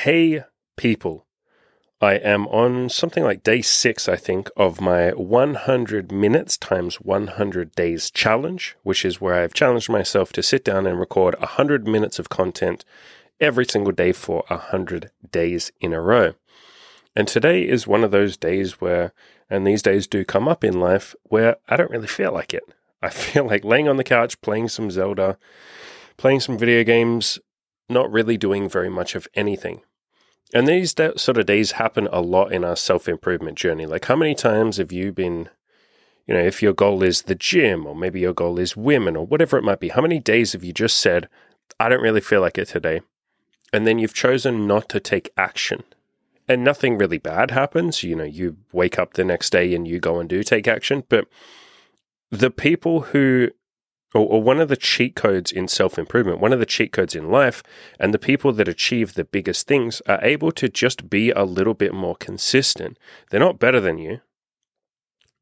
Hey, people. I am on something like day six, I think, of my 100 minutes times 100 days challenge, which is where I've challenged myself to sit down and record 100 minutes of content every single day for 100 days in a row. And today is one of those days where, and these days do come up in life, where I don't really feel like it. I feel like laying on the couch, playing some Zelda, playing some video games, not really doing very much of anything. And these sort of days happen a lot in our self improvement journey. Like, how many times have you been, you know, if your goal is the gym or maybe your goal is women or whatever it might be, how many days have you just said, I don't really feel like it today? And then you've chosen not to take action. And nothing really bad happens. You know, you wake up the next day and you go and do take action. But the people who or, or one of the cheat codes in self improvement, one of the cheat codes in life, and the people that achieve the biggest things are able to just be a little bit more consistent. They're not better than you.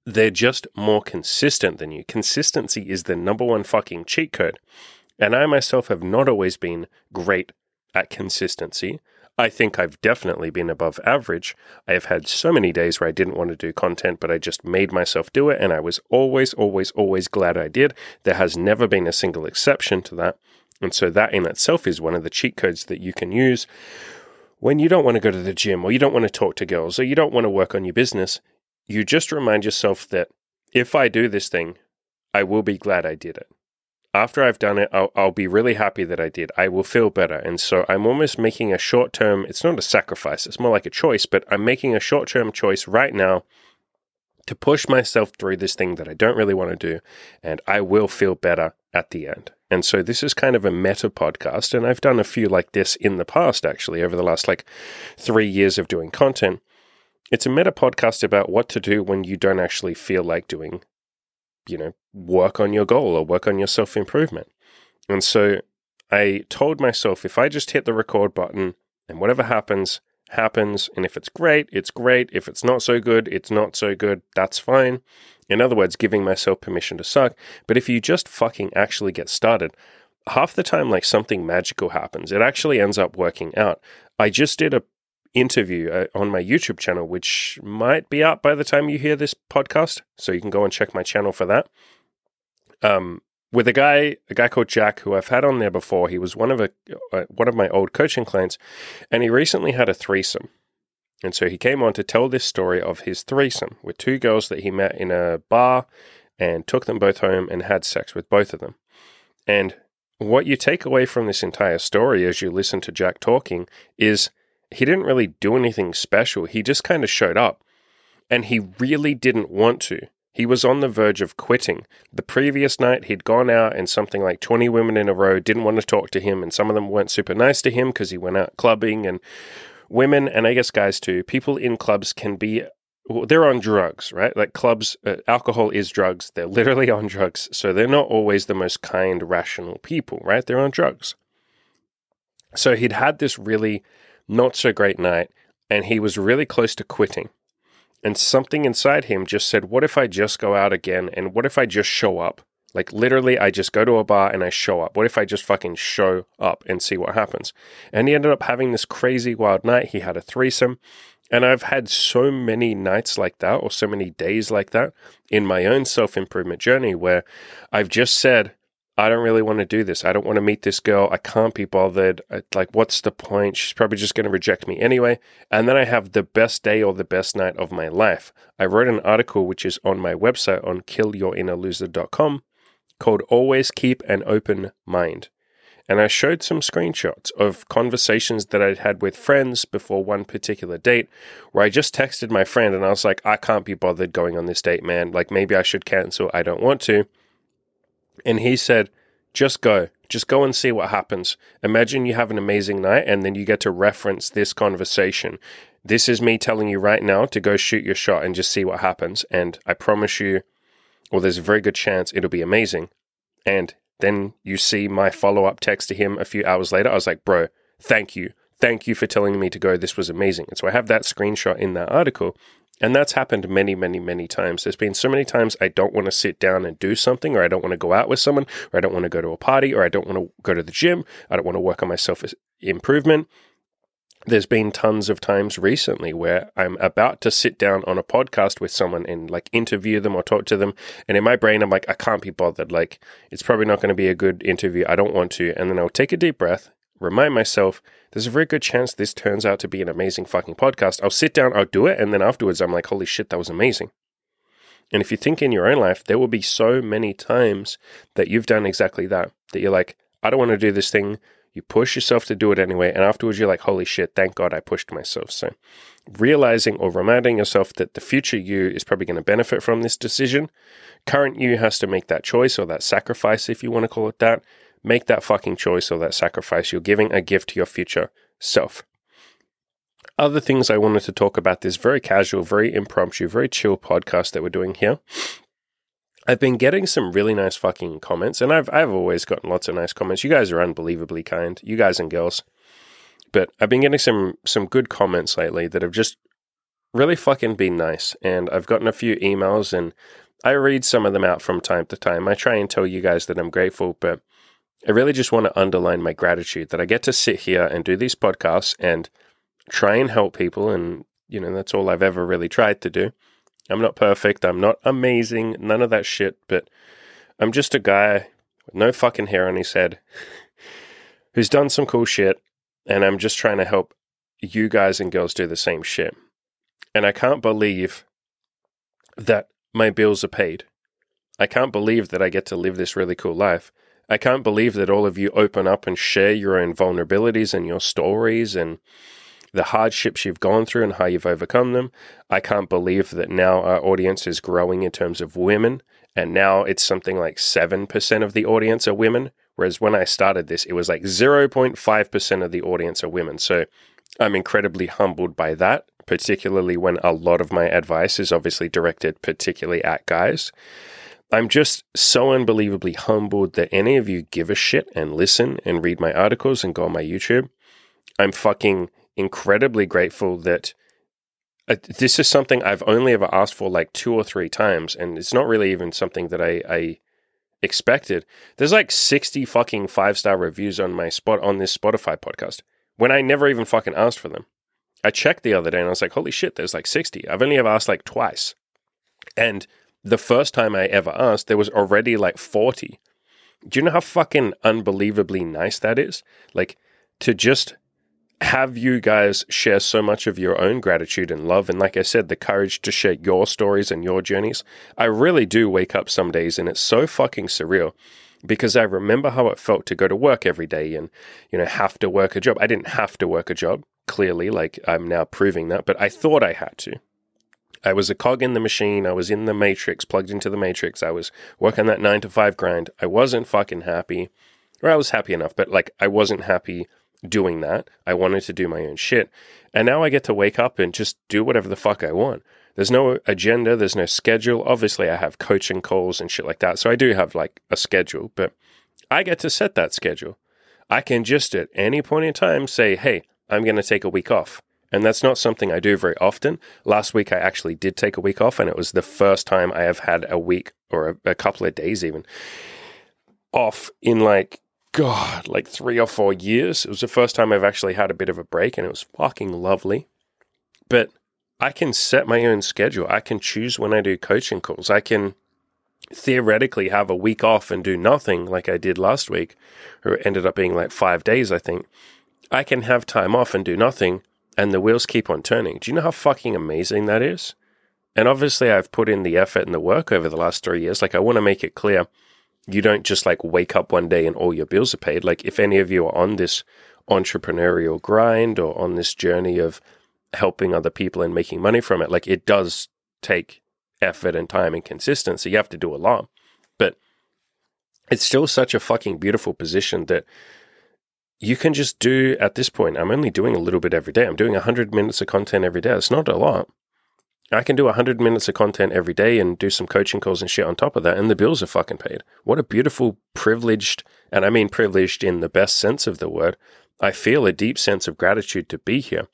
They're just more consistent than you. Consistency is the number one fucking cheat code. And I myself have not always been great at consistency. I think I've definitely been above average. I have had so many days where I didn't want to do content, but I just made myself do it. And I was always, always, always glad I did. There has never been a single exception to that. And so that in itself is one of the cheat codes that you can use when you don't want to go to the gym or you don't want to talk to girls or you don't want to work on your business. You just remind yourself that if I do this thing, I will be glad I did it after I've done it, I'll, I'll, be really happy that I did. I will feel better. And so I'm almost making a short term, it's not a sacrifice, it's more like a choice, but I'm making a short term choice right now to push myself through this thing that I don't really want to do. And I will feel better at the end. And so this is kind of a meta podcast. And I've done a few like this in the past, actually, over the last like three years of doing content. It's a meta podcast about what to do when you don't actually feel like doing you know, work on your goal or work on your self improvement. And so I told myself if I just hit the record button and whatever happens, happens. And if it's great, it's great. If it's not so good, it's not so good. That's fine. In other words, giving myself permission to suck. But if you just fucking actually get started, half the time, like something magical happens. It actually ends up working out. I just did a interview uh, on my YouTube channel, which might be up by the time you hear this podcast. So you can go and check my channel for that. Um, with a guy, a guy called Jack, who I've had on there before. He was one of a uh, one of my old coaching clients, and he recently had a threesome. And so he came on to tell this story of his threesome with two girls that he met in a bar and took them both home and had sex with both of them. And what you take away from this entire story as you listen to Jack talking is he didn't really do anything special. He just kind of showed up. And he really didn't want to. He was on the verge of quitting. The previous night, he'd gone out and something like 20 women in a row didn't want to talk to him, and some of them weren't super nice to him because he went out clubbing. And women, and I guess guys too, people in clubs can be, well, they're on drugs, right? Like clubs, uh, alcohol is drugs. They're literally on drugs. So they're not always the most kind, rational people, right? They're on drugs. So he'd had this really not so great night, and he was really close to quitting. And something inside him just said, What if I just go out again? And what if I just show up? Like literally, I just go to a bar and I show up. What if I just fucking show up and see what happens? And he ended up having this crazy wild night. He had a threesome. And I've had so many nights like that or so many days like that in my own self improvement journey where I've just said, I don't really want to do this. I don't want to meet this girl. I can't be bothered. I, like, what's the point? She's probably just going to reject me anyway. And then I have the best day or the best night of my life. I wrote an article which is on my website on killyourinnerloser.com called Always Keep an Open Mind. And I showed some screenshots of conversations that I'd had with friends before one particular date where I just texted my friend and I was like, I can't be bothered going on this date, man. Like, maybe I should cancel. I don't want to. And he said, just go. Just go and see what happens. Imagine you have an amazing night and then you get to reference this conversation. This is me telling you right now to go shoot your shot and just see what happens. And I promise you, well, there's a very good chance it'll be amazing. And then you see my follow up text to him a few hours later. I was like, bro, thank you. Thank you for telling me to go. This was amazing. And so I have that screenshot in that article. And that's happened many, many, many times. There's been so many times I don't want to sit down and do something, or I don't want to go out with someone, or I don't want to go to a party, or I don't want to go to the gym. I don't want to work on my self improvement. there's been tons of times recently where I'm about to sit down on a podcast with someone and like interview them or talk to them. And in my brain, I'm like, I can't be bothered. Like, it's probably not going to be a good interview. I don't want to. And then I'll take a deep breath, remind myself, there's a very good chance this turns out to be an amazing fucking podcast. I'll sit down, I'll do it. And then afterwards, I'm like, holy shit, that was amazing. And if you think in your own life, there will be so many times that you've done exactly that, that you're like, I don't want to do this thing. You push yourself to do it anyway. And afterwards, you're like, holy shit, thank God I pushed myself. So realizing or reminding yourself that the future you is probably going to benefit from this decision. Current you has to make that choice or that sacrifice, if you want to call it that. Make that fucking choice or that sacrifice. You're giving a gift to your future self. Other things I wanted to talk about this very casual, very impromptu, very chill podcast that we're doing here I've been getting some really nice fucking comments, and I've I've always gotten lots of nice comments. You guys are unbelievably kind, you guys and girls. But I've been getting some some good comments lately that have just really fucking been nice, and I've gotten a few emails, and I read some of them out from time to time. I try and tell you guys that I'm grateful, but I really just want to underline my gratitude that I get to sit here and do these podcasts and try and help people, and you know that's all I've ever really tried to do. I'm not perfect. I'm not amazing. None of that shit. But I'm just a guy with no fucking hair on his head who's done some cool shit. And I'm just trying to help you guys and girls do the same shit. And I can't believe that my bills are paid. I can't believe that I get to live this really cool life. I can't believe that all of you open up and share your own vulnerabilities and your stories and the hardships you've gone through and how you've overcome them. I can't believe that now our audience is growing in terms of women, and now it's something like 7% of the audience are women. Whereas when I started this, it was like 0.5% of the audience are women. So I'm incredibly humbled by that, particularly when a lot of my advice is obviously directed particularly at guys. I'm just so unbelievably humbled that any of you give a shit and listen and read my articles and go on my YouTube. I'm fucking incredibly grateful that uh, this is something I've only ever asked for like two or three times, and it's not really even something that I, I expected. There's like 60 fucking five star reviews on my spot on this Spotify podcast when I never even fucking asked for them. I checked the other day and I was like, holy shit, there's like 60. I've only ever asked like twice. And the first time I ever asked, there was already like 40. Do you know how fucking unbelievably nice that is? Like to just have you guys share so much of your own gratitude and love. And like I said, the courage to share your stories and your journeys. I really do wake up some days and it's so fucking surreal because I remember how it felt to go to work every day and, you know, have to work a job. I didn't have to work a job, clearly, like I'm now proving that, but I thought I had to. I was a cog in the machine. I was in the matrix, plugged into the matrix. I was working that nine to five grind. I wasn't fucking happy. Or I was happy enough, but like I wasn't happy doing that. I wanted to do my own shit. And now I get to wake up and just do whatever the fuck I want. There's no agenda, there's no schedule. Obviously, I have coaching calls and shit like that. So I do have like a schedule, but I get to set that schedule. I can just at any point in time say, hey, I'm going to take a week off. And that's not something I do very often. Last week, I actually did take a week off, and it was the first time I have had a week or a, a couple of days even off in like God, like three or four years. It was the first time I've actually had a bit of a break and it was fucking lovely. But I can set my own schedule. I can choose when I do coaching calls. I can theoretically have a week off and do nothing like I did last week, or ended up being like five days, I think. I can have time off and do nothing, and the wheels keep on turning. Do you know how fucking amazing that is? And obviously, I've put in the effort and the work over the last three years. Like, I want to make it clear you don't just like wake up one day and all your bills are paid. Like if any of you are on this entrepreneurial grind or on this journey of helping other people and making money from it, like it does take effort and time and consistency. You have to do a lot. But it's still such a fucking beautiful position that you can just do at this point. I'm only doing a little bit every day. I'm doing 100 minutes of content every day. It's not a lot. I can do 100 minutes of content every day and do some coaching calls and shit on top of that, and the bills are fucking paid. What a beautiful, privileged, and I mean privileged in the best sense of the word. I feel a deep sense of gratitude to be here.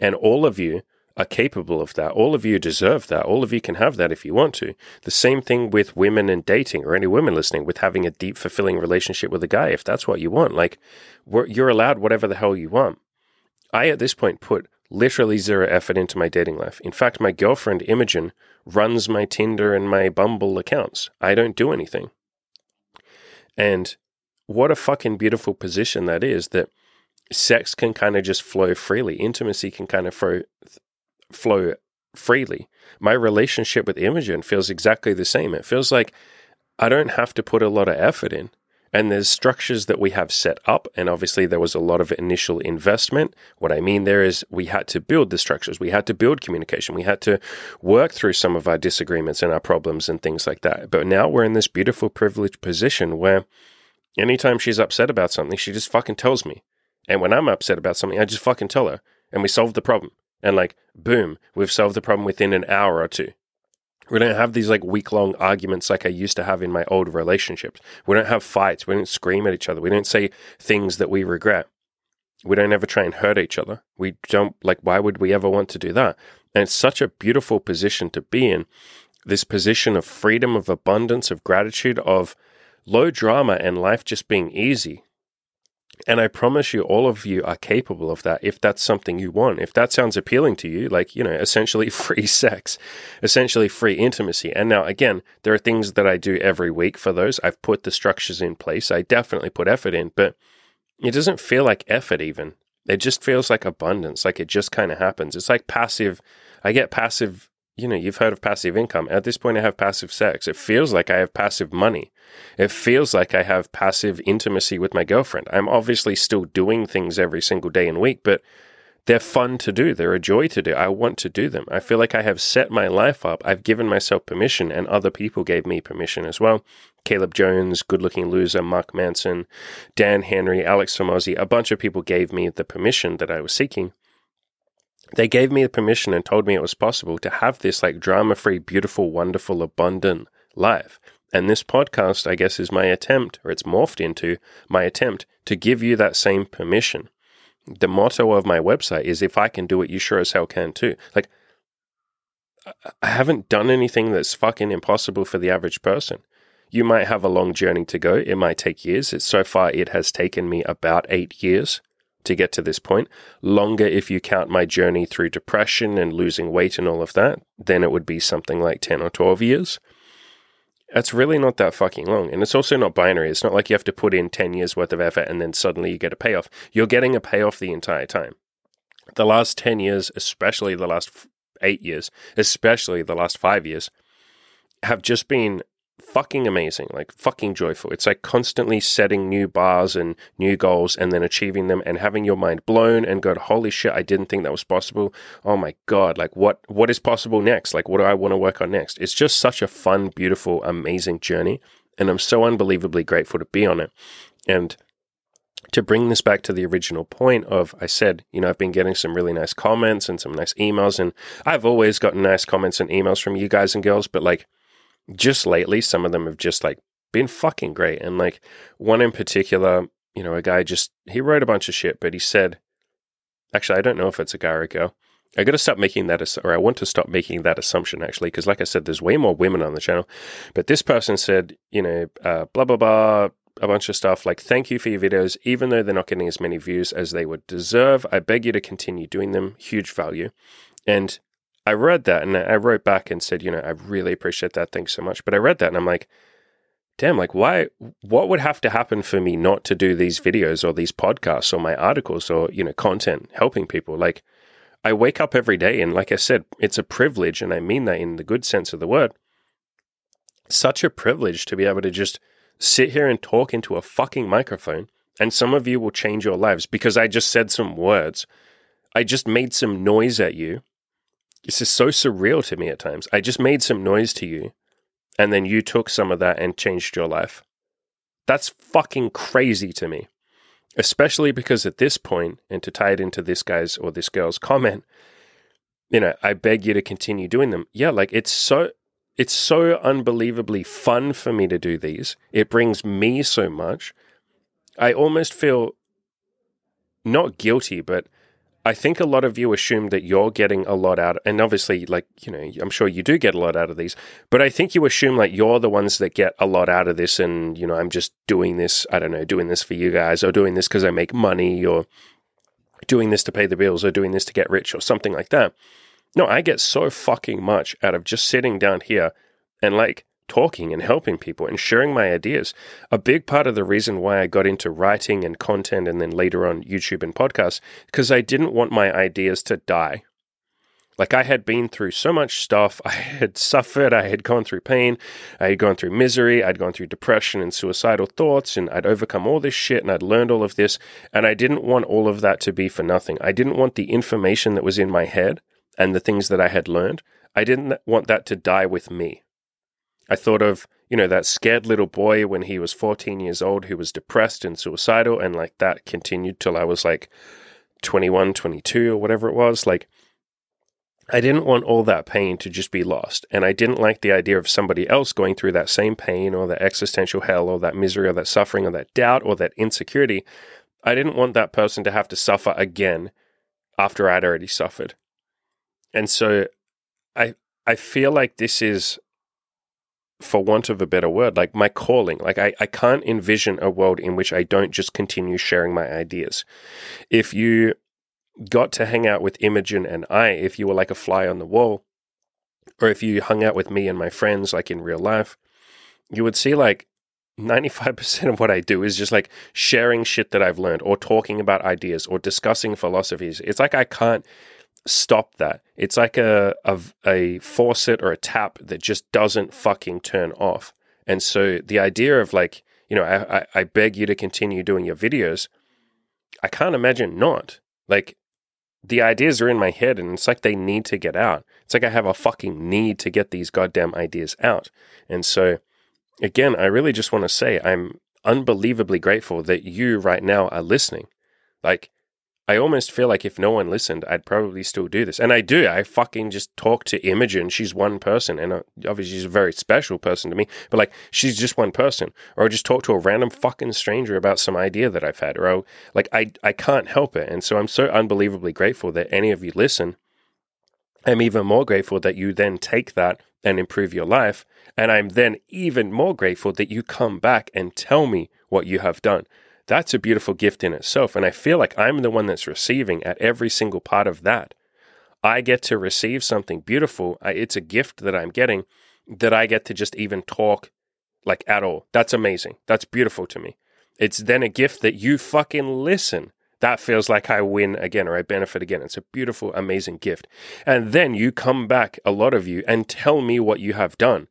And all of you are capable of that. All of you deserve that. All of you can have that if you want to. The same thing with women and dating, or any women listening, with having a deep, fulfilling relationship with a guy, if that's what you want. Like, you're allowed whatever the hell you want. I, at this point, put literally zero effort into my dating life. In fact, my girlfriend, Imogen, runs my Tinder and my Bumble accounts. I don't do anything. And what a fucking beautiful position that is that sex can kind of just flow freely, intimacy can kind of flow, flow freely. My relationship with Imogen feels exactly the same. It feels like I don't have to put a lot of effort in. And there's structures that we have set up. And obviously, there was a lot of initial investment. What I mean there is we had to build the structures, we had to build communication, we had to work through some of our disagreements and our problems and things like that. But now we're in this beautiful, privileged position where anytime she's upset about something, she just fucking tells me. And when I'm upset about something, I just fucking tell her. And we solve the problem. And like, boom, we've solved the problem within an hour or two. We don't have these like week long arguments like I used to have in my old relationships. We don't have fights. We don't scream at each other. We don't say things that we regret. We don't ever try and hurt each other. We don't like, why would we ever want to do that? And it's such a beautiful position to be in this position of freedom, of abundance, of gratitude, of low drama and life just being easy. And I promise you, all of you are capable of that if that's something you want. If that sounds appealing to you, like, you know, essentially free sex, essentially free intimacy. And now, again, there are things that I do every week for those. I've put the structures in place. I definitely put effort in, but it doesn't feel like effort even. It just feels like abundance, like it just kind of happens. It's like passive. I get passive you know, you've heard of passive income. At this point, I have passive sex. It feels like I have passive money. It feels like I have passive intimacy with my girlfriend. I'm obviously still doing things every single day and week, but they're fun to do. They're a joy to do. I want to do them. I feel like I have set my life up. I've given myself permission, and other people gave me permission as well. Caleb Jones, Good Looking Loser, Mark Manson, Dan Henry, Alex Hormozi, a bunch of people gave me the permission that I was seeking they gave me the permission and told me it was possible to have this like drama free, beautiful, wonderful, abundant life. And this podcast, I guess, is my attempt, or it's morphed into my attempt to give you that same permission. The motto of my website is if I can do it, you sure as hell can too. Like, I haven't done anything that's fucking impossible for the average person. You might have a long journey to go. It might take years. It's so far, it has taken me about eight years to get to this point. Longer if you count my journey through depression and losing weight and all of that, then it would be something like 10 or 12 years. That's really not that fucking long. And it's also not binary. It's not like you have to put in 10 years worth of effort and then suddenly you get a payoff. You're getting a payoff the entire time. The last 10 years, especially the last eight years, especially the last five years, have just been fucking amazing, like fucking joyful. It's like constantly setting new bars and new goals and then achieving them and having your mind blown and go, holy shit, I didn't think that was possible. Oh my God, like what what is possible next? Like what do I want to work on next? It's just such a fun, beautiful, amazing journey. And I'm so unbelievably grateful to be on it. And to bring this back to the original point of I said, you know, I've been getting some really nice comments and some nice emails, and I've always gotten nice comments and emails from you guys and girls, but like just lately, some of them have just like been fucking great. And like one in particular, you know, a guy just, he wrote a bunch of shit, but he said, actually, I don't know if it's a guy or a girl. I got to stop making that, or I want to stop making that assumption actually, because like I said, there's way more women on the channel. But this person said, you know, uh, blah, blah, blah, a bunch of stuff like, thank you for your videos. Even though they're not getting as many views as they would deserve, I beg you to continue doing them. Huge value. And I read that and I wrote back and said, you know, I really appreciate that. Thanks so much. But I read that and I'm like, damn, like, why, what would have to happen for me not to do these videos or these podcasts or my articles or, you know, content helping people? Like, I wake up every day and, like I said, it's a privilege. And I mean that in the good sense of the word. Such a privilege to be able to just sit here and talk into a fucking microphone. And some of you will change your lives because I just said some words. I just made some noise at you this is so surreal to me at times. I just made some noise to you, and then you took some of that and changed your life. That's fucking crazy to me. Especially because at this point, and to tie it into this guy's or this girl's comment, you know, I beg you to continue doing them. Yeah, like it's so it's so unbelievably fun for me to do these. It brings me so much. I almost feel not guilty, but I think a lot of you assume that you're getting a lot out, and obviously, like, you know, I'm sure you do get a lot out of these, but I think you assume like you're the ones that get a lot out of this, and, you know, I'm just doing this, I don't know, doing this for you guys, or doing this because I make money, or doing this to pay the bills or doing this to get rich or something like that. No, I get so fucking much out of just sitting down here and like talking and helping people and sharing my ideas. A big part of the reason why I got into writing and content and then later on YouTube and podcasts, because I didn't want my ideas to die. Like I had been through so much stuff. I had suffered. I had gone through pain. I had gone through misery. I'd gone through depression and suicidal thoughts, and I'd overcome all this shit and I'd learned all of this. And I didn't want all of that to be for nothing. I didn't want the information that was in my head and the things that I had learned. I didn't want that to die with me. I thought of, you know, that scared little boy when he was 14 years old who was depressed and suicidal, and like that continued till I was like 21, 22, or whatever it was. Like, I didn't want all that pain to just be lost. And I didn't like the idea of somebody else going through that same pain or that existential hell or that misery or that suffering or that doubt or that insecurity. I didn't want that person to have to suffer again after I'd already suffered. And so I I feel like this is for want of a better word, like my calling. Like I, I can't envision a world in which I don't just continue sharing my ideas. If you got to hang out with Imogen and I, if you were like a fly on the wall, or if you hung out with me and my friends like in real life, you would see like 95% of what I do is just like sharing shit that I've learned or talking about ideas or discussing philosophies. It's like I can't stop that. It's like a, a, a faucet or a tap that just doesn't fucking turn off. And so the idea of like, you know, I, I, I beg you to continue doing your videos. I can't imagine not. Like the ideas are in my head and it's like they need to get out. It's like I have a fucking need to get these goddamn ideas out. And so, again, I really just want to say I'm unbelievably grateful that you right now are listening. Like, I almost feel like if no one listened, I'd probably still do this. And I do. I fucking just talk to Imogen. She's one person. And uh, obviously, she's a very special person to me. But like, she's just one person. Or I just talk to a random fucking stranger about some idea that I've had. Or I'll, like, I, I can't help it. And so I'm so unbelievably grateful that any of you listen. I'm even more grateful that you then take that and improve your life. And I'm then even more grateful that you come back and tell me what you have done that's a beautiful gift in itself. And I feel like I'm the one that's receiving at every single part of that. I get to receive something beautiful. I, it's a gift that I'm getting that I get to just even talk like at all. That's amazing. That's beautiful to me. It's then a gift that you fucking listen. That feels like I win again or I benefit again. It's a beautiful, amazing gift. And then you come back, a lot of you, and tell me what you have done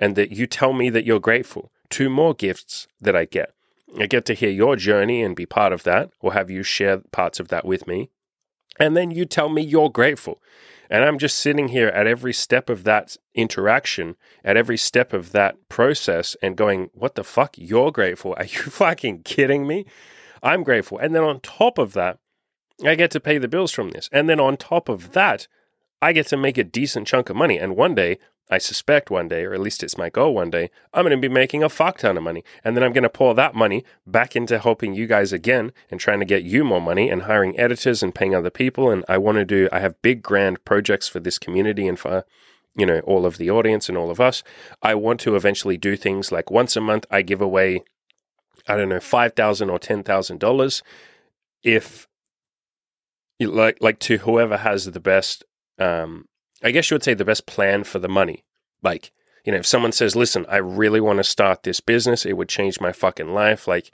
and that you tell me that you're grateful. Two more gifts that I get. I get to hear your journey and be part of that, or have you share parts of that with me. And then you tell me you're grateful. And I'm just sitting here at every step of that interaction, at every step of that process, and going, What the fuck? You're grateful? Are you fucking kidding me? I'm grateful. And then on top of that, I get to pay the bills from this. And then on top of that, I get to make a decent chunk of money. And one day I suspect one day, or at least it's my goal one day, I'm going to be making a fuck ton of money. And then I'm going to pour that money back into helping you guys again and trying to get you more money and hiring editors and paying other people. And I want to do, I have big grand projects for this community and for, you know, all of the audience and all of us. I want to eventually do things like once a month, I give away, I don't know, 5,000 or $10,000 if, like, like to whoever has the best, um, I guess you would say the best plan for the money. Like, you know, if someone says, listen, I really want to start this business, it would change my fucking life. Like,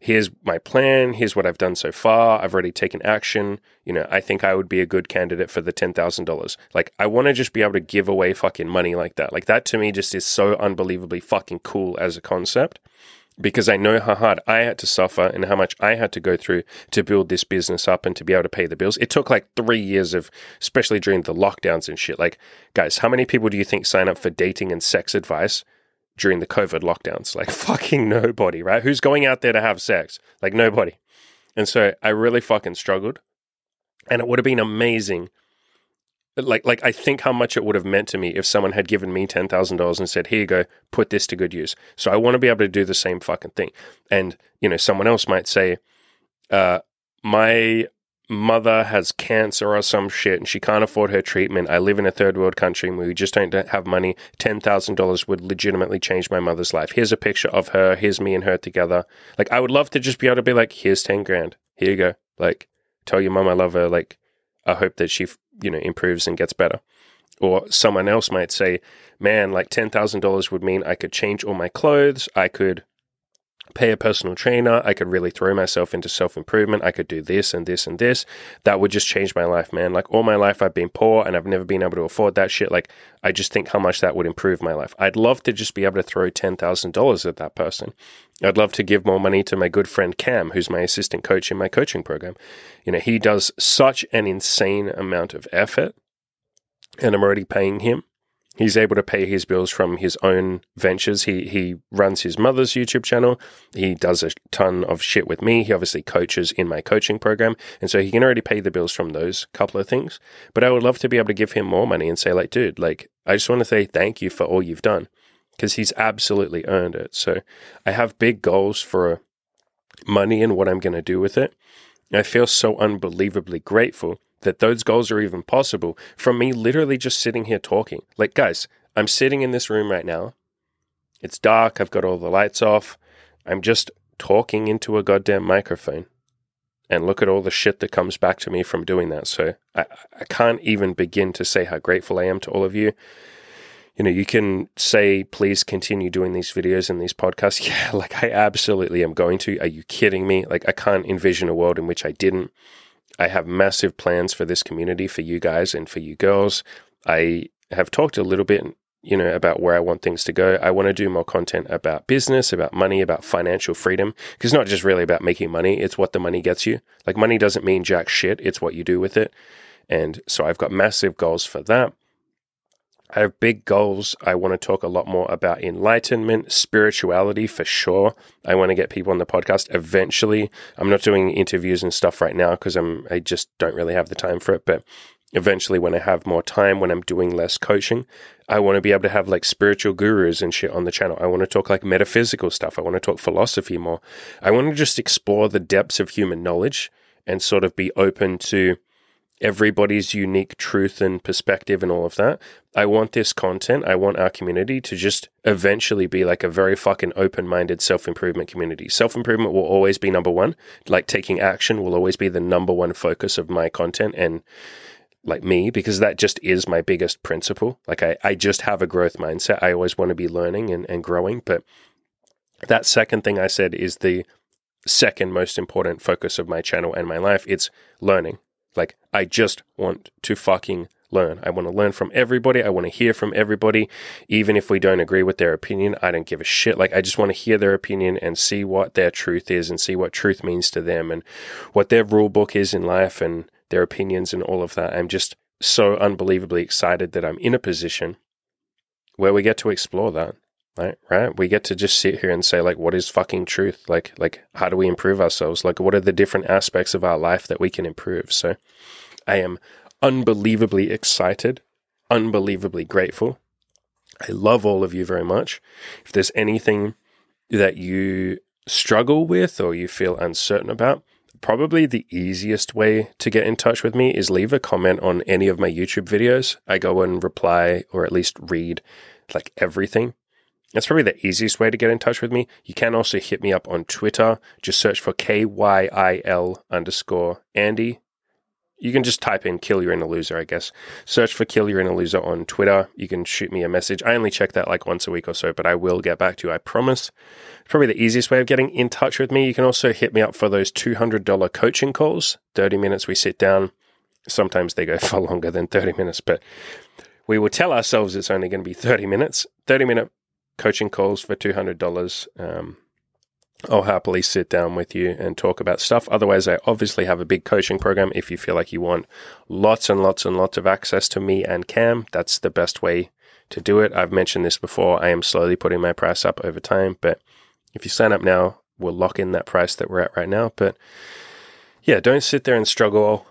here's my plan. Here's what I've done so far. I've already taken action. You know, I think I would be a good candidate for the $10,000. Like, I want to just be able to give away fucking money like that. Like, that to me just is so unbelievably fucking cool as a concept because I know how hard I had to suffer and how much I had to go through to build this business up and to be able to pay the bills. It took like three years of, especially during the lockdowns and shit. Like, guys, how many people do you think sign up for dating and sex advice during the COVID lockdowns? Like, fucking nobody, right? Who's going out there to have sex? Like, nobody. And so I really fucking struggled. And it would have been amazing like like I think how much it would have meant to me if someone had given me ten thousand dollars and said, "Here you go, put this to good use." So I want to be able to do the same fucking thing. And you know, someone else might say, uh, "My mother has cancer or some shit, and she can't afford her treatment. I live in a third world country, and we just don't have money. Ten thousand dollars would legitimately change my mother's life. Here's a picture of her. Here's me and her together. Like I would love to just be able to be like, "Here's ten grand. Here you go." Like tell your mom I love her. Like, I hope that she, you know, improves and gets better. Or someone else might say, man, like $10,000 would mean I could change all my clothes. I could pay a personal trainer. I could really throw myself into self improvement. I could do this and this and this. That would just change my life, man. Like all my life, I've been poor and I've never been able to afford that shit. Like, I just think how much that would improve my life. I'd love to just be able to throw $10,000 at that person. I'd love to give more money to my good friend Cam, who's my assistant coach in my coaching program. You know, he does such an insane amount of effort and I'm already paying him He's able to pay his bills from his own ventures. He he runs his mother's YouTube channel. He does a ton of shit with me. He obviously coaches in my coaching program, and so he can already pay the bills from those couple of things. But I would love to be able to give him more money and say, like, dude, like, I just want to say thank you for all you've done because he's absolutely earned it. So I have big goals for money and what I'm going to do with it. I feel so unbelievably grateful that those goals are even possible from me literally just sitting here talking. Like, guys, I'm sitting in this room right now. It's dark. I've got all the lights off. I'm just talking into a goddamn microphone. And look at all the shit that comes back to me from doing that. So I, I can't even begin to say how grateful I am to all of you. You know, you can say, please continue doing these videos and these podcasts. Yeah, like I absolutely am going to. Are you kidding me? Like I can't envision a world in which I didn't. I have massive plans for this community, for you guys and for you girls. I have talked a little bit, you know, about where I want things to go. I want to do more content about business, about money, about financial freedom. Because not just really about making money, it's what the money gets you. Like, money doesn't mean jack shit, it's what you do with it. And so I've got massive goals for that. I have big goals. I want to talk a lot more about enlightenment, spirituality for sure. I want to get people on the podcast eventually. I'm not doing interviews and stuff right now because I'm I just don't really have the time for it, but eventually when I have more time, when I'm doing less coaching, I want to be able to have like spiritual gurus and shit on the channel. I want to talk like metaphysical stuff. I want to talk philosophy more. I want to just explore the depths of human knowledge and sort of be open to everybody's unique truth and perspective and all of that. I want this content, I want our community to just eventually be like a very fucking open minded self improvement community. Self improvement will always be number one. Like taking action will always be the number one focus of my content and like me, because that just is my biggest principle. Like I, I just have a growth mindset. I always want to be learning and, and growing. But that second thing I said is the second most important focus of my channel and my life. It's learning like, I just want to fucking learn. I want to learn from everybody. I want to hear from everybody. Even if we don't agree with their opinion, I don't give a shit. Like, I just want to hear their opinion and see what their truth is and see what truth means to them and what their rule book is in life and their opinions and all of that. I'm just so unbelievably excited that I'm in a position where we get to explore that right right? We get to just sit here and say like what is fucking truth? Like like how do we improve ourselves? Like what are the different aspects of our life that we can improve? So i am unbelievably excited unbelievably grateful. I love all of you very much. If there's anything that you struggle with or you feel uncertain about probably the easiest way to get in touch with me is leave a comment on any of my youtube videos. I go and reply or at least read like everything that's probably the easiest way to get in touch with me. You can also hit me up on Twitter. Just search for KYIL underscore Andy. You can just type in kill your inner loser, I guess. Search for kill your inner loser on Twitter. You can shoot me a message. I only check that like once a week or so, but I will get back to you, I promise. It's probably the easiest way of getting in touch with me. You can also hit me up for those $200 coaching calls. 30 minutes we sit down. Sometimes they go for longer than 30 minutes, but we will tell ourselves it's only going to be 30 minutes. 30 minute coaching calls for $200. Um, I'll happily sit down with you and talk about stuff. Otherwise, I obviously have a big coaching program. If you feel like you want lots and lots and lots of access to me and Cam, that's the best way to do it. I've mentioned this before. I am slowly putting my price up over time, but if you sign up now, we'll lock in that price that we're at right now. But yeah, don't sit there and struggle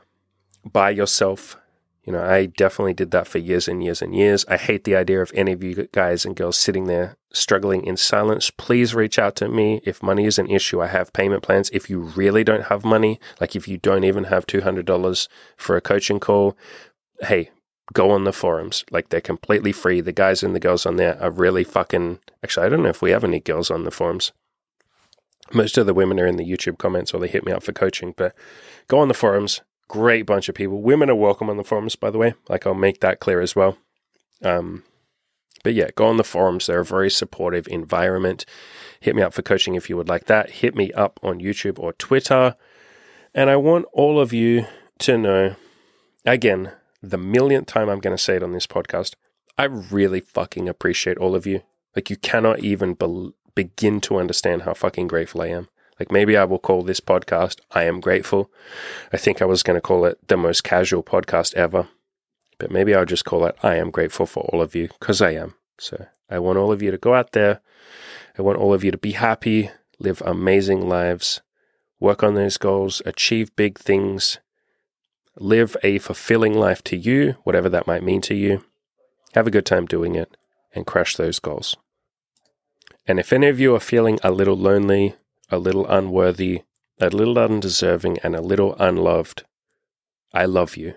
by yourself you know, I definitely did that for years and years and years. I hate the idea of any of you guys and girls sitting there struggling in silence. Please reach out to me. If money is an issue, I have payment plans. If you really don't have money, like if you don't even have $200 for a coaching call, hey, go on the forums. Like they're completely free. The guys and the girls on there are really fucking. Actually, I don't know if we have any girls on the forums. Most of the women are in the YouTube comments or they hit me up for coaching, but go on the forums. Great bunch of people. Women are welcome on the forums, by the way. Like I'll make that clear as well. Um, but yeah, go on the forums. They're a very supportive environment. Hit me up for coaching if you would like that. Hit me up on YouTube or Twitter. And I want all of you to know again, the millionth time I'm going to say it on this podcast. I really fucking appreciate all of you. Like, you cannot even be- begin to understand how fucking grateful I am. Like, maybe I will call this podcast I Am Grateful. I think I was going to call it the most casual podcast ever. But maybe I'll just call it I Am Grateful for all of you because I am. So, I want all of you to go out there. I want all of you to be happy, live amazing lives, work on those goals, achieve big things, live a fulfilling life to you, whatever that might mean to you. Have a good time doing it and crush those goals. And if any of you are feeling a little lonely, a little unworthy, a little undeserving, and a little unloved, I love you.